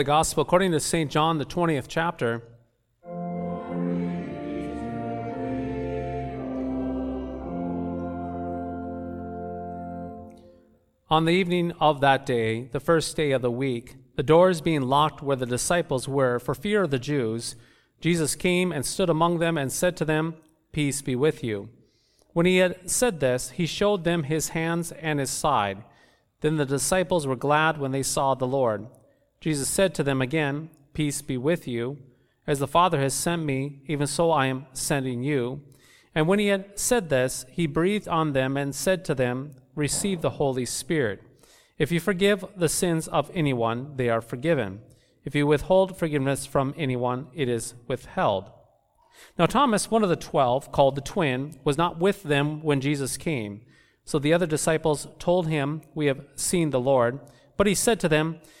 Holy Gospel according to St. John, the 20th chapter. On the evening of that day, the first day of the week, the doors being locked where the disciples were for fear of the Jews, Jesus came and stood among them and said to them, Peace be with you. When he had said this, he showed them his hands and his side. Then the disciples were glad when they saw the Lord. Jesus said to them again, Peace be with you. As the Father has sent me, even so I am sending you. And when he had said this, he breathed on them and said to them, Receive the Holy Spirit. If you forgive the sins of anyone, they are forgiven. If you withhold forgiveness from anyone, it is withheld. Now, Thomas, one of the twelve, called the twin, was not with them when Jesus came. So the other disciples told him, We have seen the Lord. But he said to them,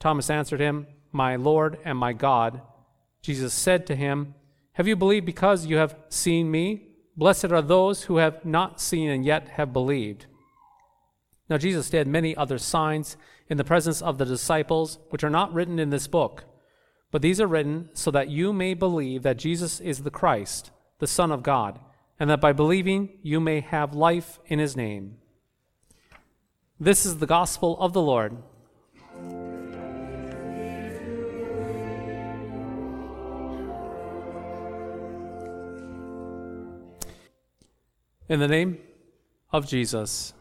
Thomas answered him, My Lord and my God. Jesus said to him, Have you believed because you have seen me? Blessed are those who have not seen and yet have believed. Now Jesus did many other signs in the presence of the disciples, which are not written in this book. But these are written so that you may believe that Jesus is the Christ, the Son of God, and that by believing you may have life in his name. This is the gospel of the Lord. In the name of Jesus.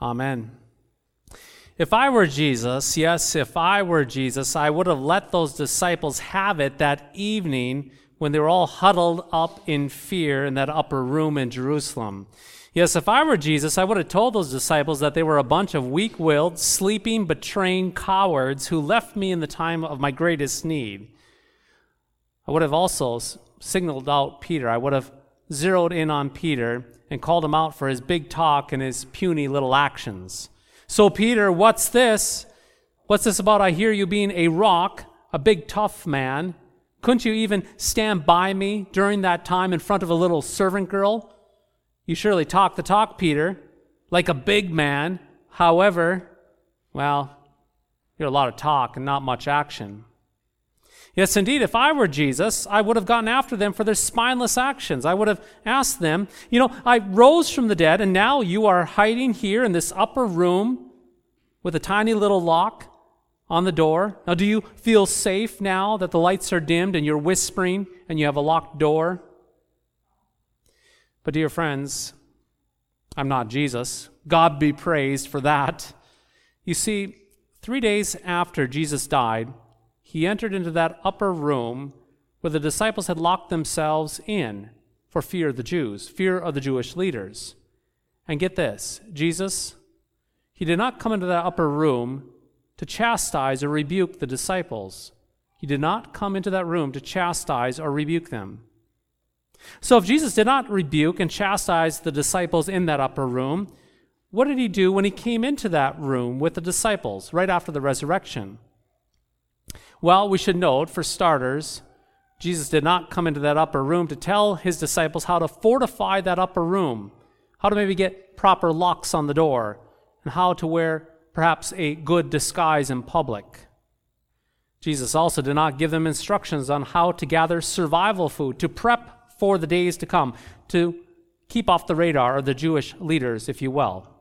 Amen. If I were Jesus, yes, if I were Jesus, I would have let those disciples have it that evening when they were all huddled up in fear in that upper room in Jerusalem. Yes, if I were Jesus, I would have told those disciples that they were a bunch of weak willed, sleeping, betraying cowards who left me in the time of my greatest need. I would have also signaled out Peter. I would have zeroed in on Peter and called him out for his big talk and his puny little actions. So, Peter, what's this? What's this about? I hear you being a rock, a big tough man. Couldn't you even stand by me during that time in front of a little servant girl? You surely talk the talk, Peter, like a big man. However, well, you're a lot of talk and not much action. Yes, indeed, if I were Jesus, I would have gotten after them for their spineless actions. I would have asked them, You know, I rose from the dead, and now you are hiding here in this upper room with a tiny little lock on the door. Now, do you feel safe now that the lights are dimmed and you're whispering and you have a locked door? But, dear friends, I'm not Jesus. God be praised for that. You see, three days after Jesus died, he entered into that upper room where the disciples had locked themselves in for fear of the Jews, fear of the Jewish leaders. And get this Jesus, he did not come into that upper room to chastise or rebuke the disciples. He did not come into that room to chastise or rebuke them. So, if Jesus did not rebuke and chastise the disciples in that upper room, what did he do when he came into that room with the disciples right after the resurrection? Well, we should note, for starters, Jesus did not come into that upper room to tell his disciples how to fortify that upper room, how to maybe get proper locks on the door, and how to wear perhaps a good disguise in public. Jesus also did not give them instructions on how to gather survival food, to prep for the days to come, to keep off the radar of the Jewish leaders, if you will.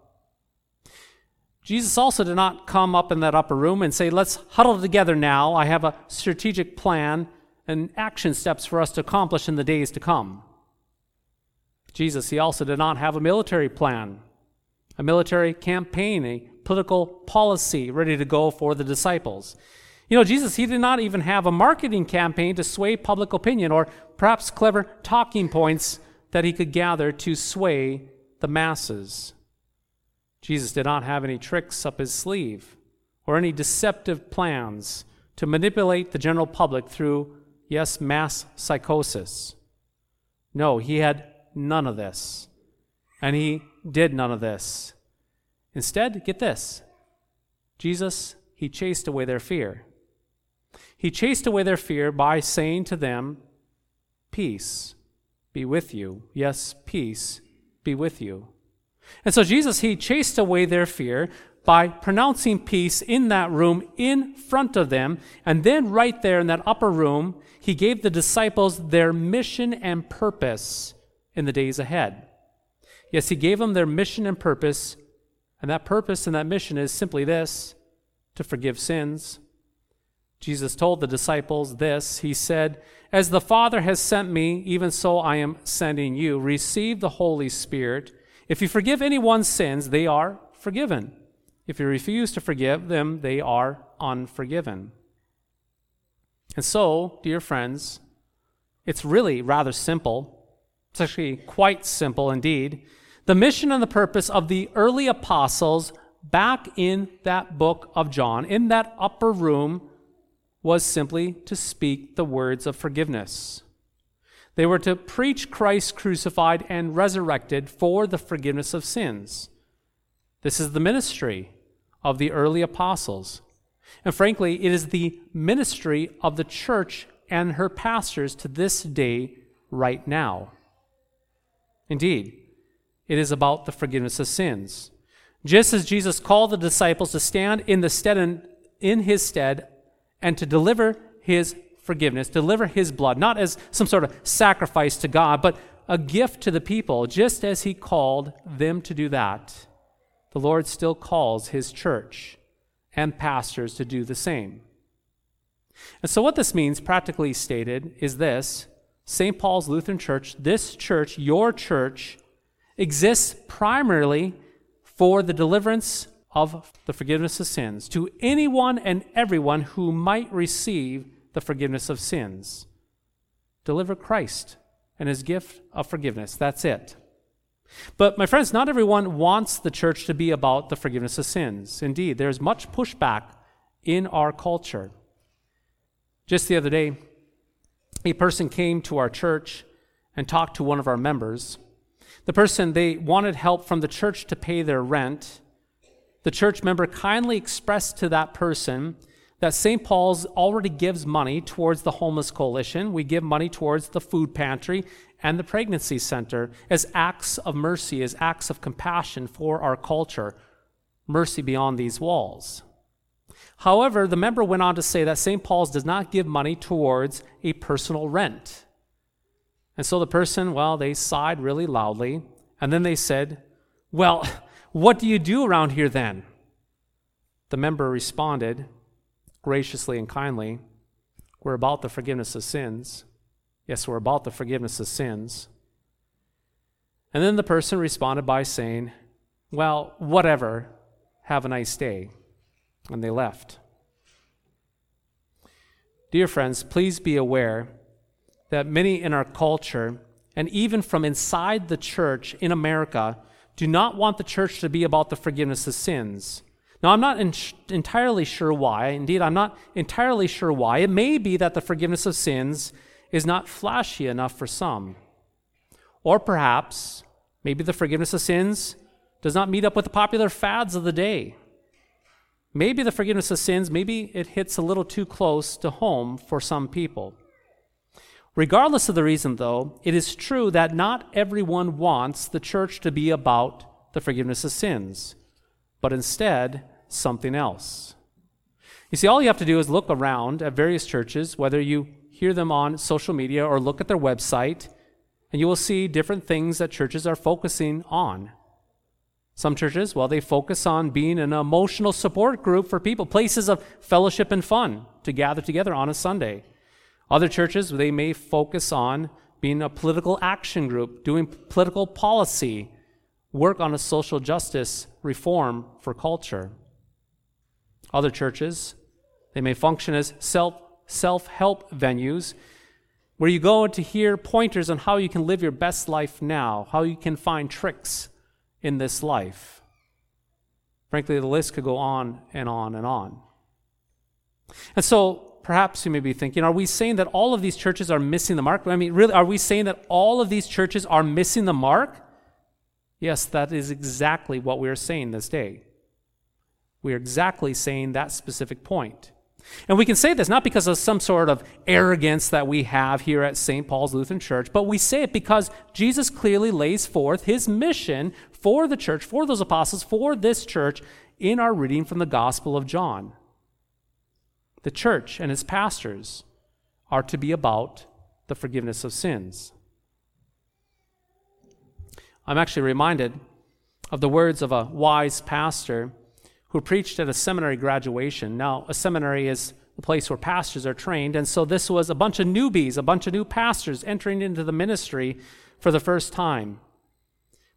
Jesus also did not come up in that upper room and say, Let's huddle together now. I have a strategic plan and action steps for us to accomplish in the days to come. Jesus, he also did not have a military plan, a military campaign, a political policy ready to go for the disciples. You know, Jesus, he did not even have a marketing campaign to sway public opinion or perhaps clever talking points that he could gather to sway the masses. Jesus did not have any tricks up his sleeve or any deceptive plans to manipulate the general public through, yes, mass psychosis. No, he had none of this. And he did none of this. Instead, get this Jesus, he chased away their fear. He chased away their fear by saying to them, Peace be with you. Yes, peace be with you. And so Jesus, he chased away their fear by pronouncing peace in that room in front of them. And then, right there in that upper room, he gave the disciples their mission and purpose in the days ahead. Yes, he gave them their mission and purpose. And that purpose and that mission is simply this to forgive sins. Jesus told the disciples this He said, As the Father has sent me, even so I am sending you. Receive the Holy Spirit. If you forgive anyone's sins, they are forgiven. If you refuse to forgive them, they are unforgiven. And so, dear friends, it's really rather simple. It's actually quite simple indeed. The mission and the purpose of the early apostles back in that book of John, in that upper room, was simply to speak the words of forgiveness. They were to preach Christ crucified and resurrected for the forgiveness of sins. This is the ministry of the early apostles. And frankly, it is the ministry of the church and her pastors to this day, right now. Indeed, it is about the forgiveness of sins. Just as Jesus called the disciples to stand in the stead and in his stead and to deliver his forgiveness, deliver his blood, not as some sort of sacrifice to God, but a gift to the people, just as he called them to do that. The Lord still calls his church and pastors to do the same. And so, what this means, practically stated, is this St. Paul's Lutheran Church, this church, your church, exists primarily for the deliverance of the forgiveness of sins to anyone and everyone who might receive the forgiveness of sins. Deliver Christ and his gift of forgiveness. That's it. But, my friends, not everyone wants the church to be about the forgiveness of sins. Indeed, there's much pushback in our culture. Just the other day, a person came to our church and talked to one of our members. The person, they wanted help from the church to pay their rent. The church member kindly expressed to that person that St. Paul's already gives money towards the Homeless Coalition. We give money towards the food pantry and the pregnancy center as acts of mercy, as acts of compassion for our culture, mercy beyond these walls. However, the member went on to say that St. Paul's does not give money towards a personal rent. And so the person, well, they sighed really loudly, and then they said, Well, what do you do around here then? The member responded, graciously and kindly, we're about the forgiveness of sins. Yes, we're about the forgiveness of sins. And then the person responded by saying, Well, whatever, have a nice day. And they left. Dear friends, please be aware that many in our culture, and even from inside the church in America, do not want the church to be about the forgiveness of sins. Now, I'm not in- entirely sure why. Indeed, I'm not entirely sure why. It may be that the forgiveness of sins is not flashy enough for some. Or perhaps, maybe the forgiveness of sins does not meet up with the popular fads of the day. Maybe the forgiveness of sins, maybe it hits a little too close to home for some people. Regardless of the reason, though, it is true that not everyone wants the church to be about the forgiveness of sins, but instead, something else. You see, all you have to do is look around at various churches, whether you hear them on social media or look at their website, and you will see different things that churches are focusing on. Some churches, well, they focus on being an emotional support group for people, places of fellowship and fun to gather together on a Sunday. Other churches, they may focus on being a political action group, doing political policy, work on a social justice reform for culture. Other churches, they may function as self self help venues where you go to hear pointers on how you can live your best life now, how you can find tricks in this life. Frankly, the list could go on and on and on. And so perhaps you may be thinking, are we saying that all of these churches are missing the mark? I mean, really, are we saying that all of these churches are missing the mark? Yes, that is exactly what we are saying this day. We are exactly saying that specific point. And we can say this not because of some sort of arrogance that we have here at St. Paul's Lutheran Church, but we say it because Jesus clearly lays forth his mission for the church, for those apostles, for this church in our reading from the Gospel of John. The church and its pastors are to be about the forgiveness of sins. I'm actually reminded of the words of a wise pastor who preached at a seminary graduation. Now, a seminary is a place where pastors are trained, and so this was a bunch of newbies, a bunch of new pastors entering into the ministry for the first time.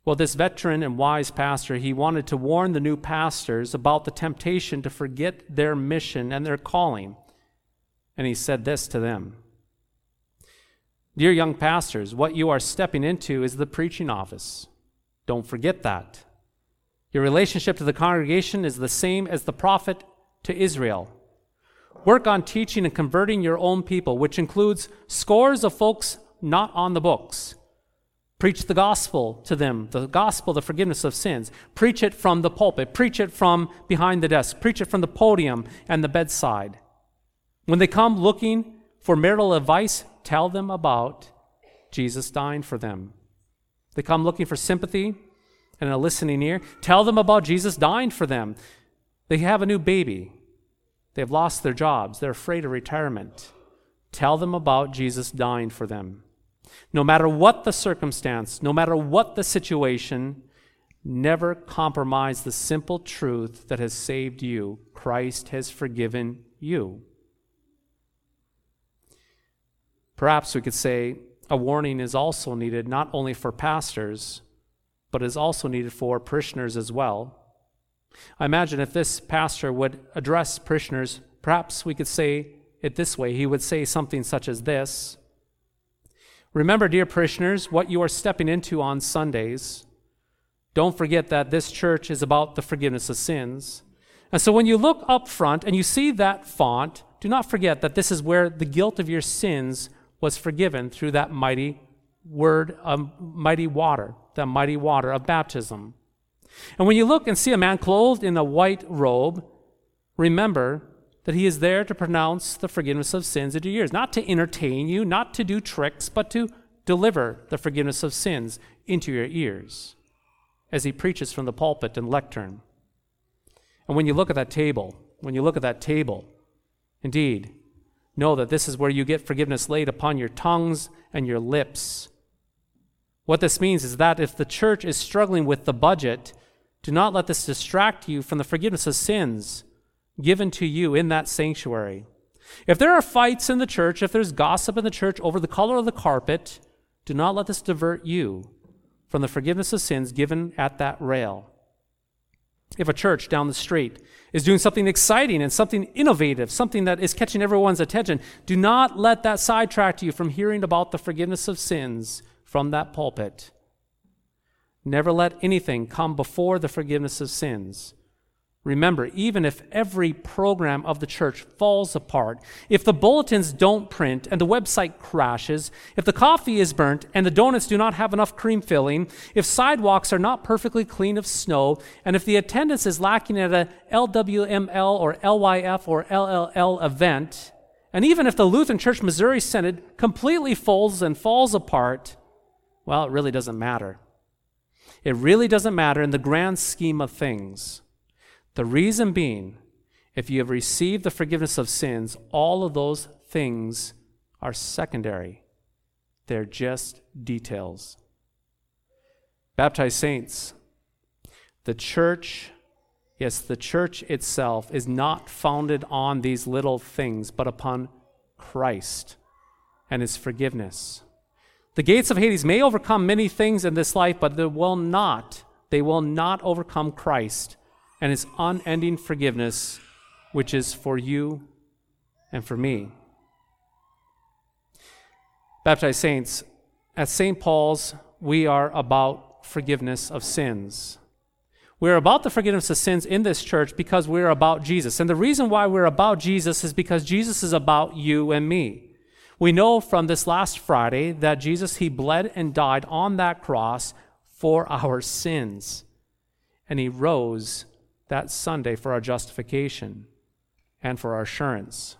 Well, this veteran and wise pastor, he wanted to warn the new pastors about the temptation to forget their mission and their calling. And he said this to them Dear young pastors, what you are stepping into is the preaching office. Don't forget that. Your relationship to the congregation is the same as the prophet to Israel. Work on teaching and converting your own people, which includes scores of folks not on the books. Preach the gospel to them, the gospel, the forgiveness of sins. Preach it from the pulpit. Preach it from behind the desk. Preach it from the podium and the bedside. When they come looking for marital advice, tell them about Jesus dying for them. They come looking for sympathy, and a listening ear. Tell them about Jesus dying for them. They have a new baby. They've lost their jobs. They're afraid of retirement. Tell them about Jesus dying for them. No matter what the circumstance, no matter what the situation, never compromise the simple truth that has saved you. Christ has forgiven you. Perhaps we could say a warning is also needed not only for pastors, but is also needed for parishioners as well. I imagine if this pastor would address parishioners, perhaps we could say it this way. He would say something such as this Remember, dear parishioners, what you are stepping into on Sundays. Don't forget that this church is about the forgiveness of sins. And so when you look up front and you see that font, do not forget that this is where the guilt of your sins was forgiven through that mighty word of mighty water, the mighty water of baptism. And when you look and see a man clothed in a white robe, remember that he is there to pronounce the forgiveness of sins into your ears, not to entertain you, not to do tricks, but to deliver the forgiveness of sins into your ears as he preaches from the pulpit and lectern. And when you look at that table, when you look at that table, indeed, know that this is where you get forgiveness laid upon your tongues and your lips. What this means is that if the church is struggling with the budget, do not let this distract you from the forgiveness of sins given to you in that sanctuary. If there are fights in the church, if there's gossip in the church over the color of the carpet, do not let this divert you from the forgiveness of sins given at that rail. If a church down the street is doing something exciting and something innovative, something that is catching everyone's attention, do not let that sidetrack you from hearing about the forgiveness of sins from that pulpit. Never let anything come before the forgiveness of sins. Remember, even if every program of the church falls apart, if the bulletins don't print and the website crashes, if the coffee is burnt and the donuts do not have enough cream filling, if sidewalks are not perfectly clean of snow, and if the attendance is lacking at a LWML or LYF or LLL event, and even if the Lutheran Church Missouri Synod completely folds and falls apart, well, it really doesn't matter. It really doesn't matter in the grand scheme of things. The reason being, if you have received the forgiveness of sins, all of those things are secondary. They're just details. Baptized saints, The church, yes, the church itself is not founded on these little things, but upon Christ and his forgiveness. The gates of Hades may overcome many things in this life, but they will not, they will not overcome Christ and his unending forgiveness, which is for you and for me. Baptized saints, at St. Paul's, we are about forgiveness of sins. We're about the forgiveness of sins in this church because we're about Jesus. And the reason why we're about Jesus is because Jesus is about you and me. We know from this last Friday that Jesus, he bled and died on that cross for our sins. And he rose that Sunday for our justification and for our assurance.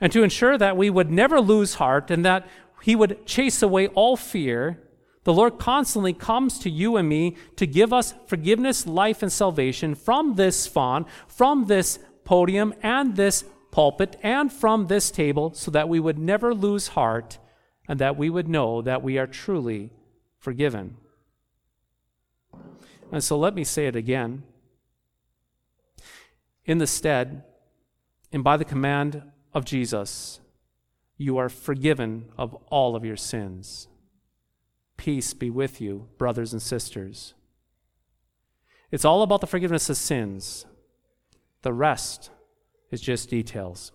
And to ensure that we would never lose heart and that he would chase away all fear, the Lord constantly comes to you and me to give us forgiveness, life, and salvation from this font, from this podium, and this pulpit, and from this table, so that we would never lose heart and that we would know that we are truly forgiven. And so let me say it again. In the stead, and by the command of Jesus, you are forgiven of all of your sins. Peace be with you, brothers and sisters. It's all about the forgiveness of sins. The rest is just details.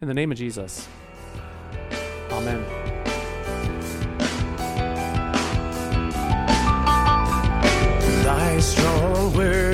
In the name of Jesus, Amen. Thy strong word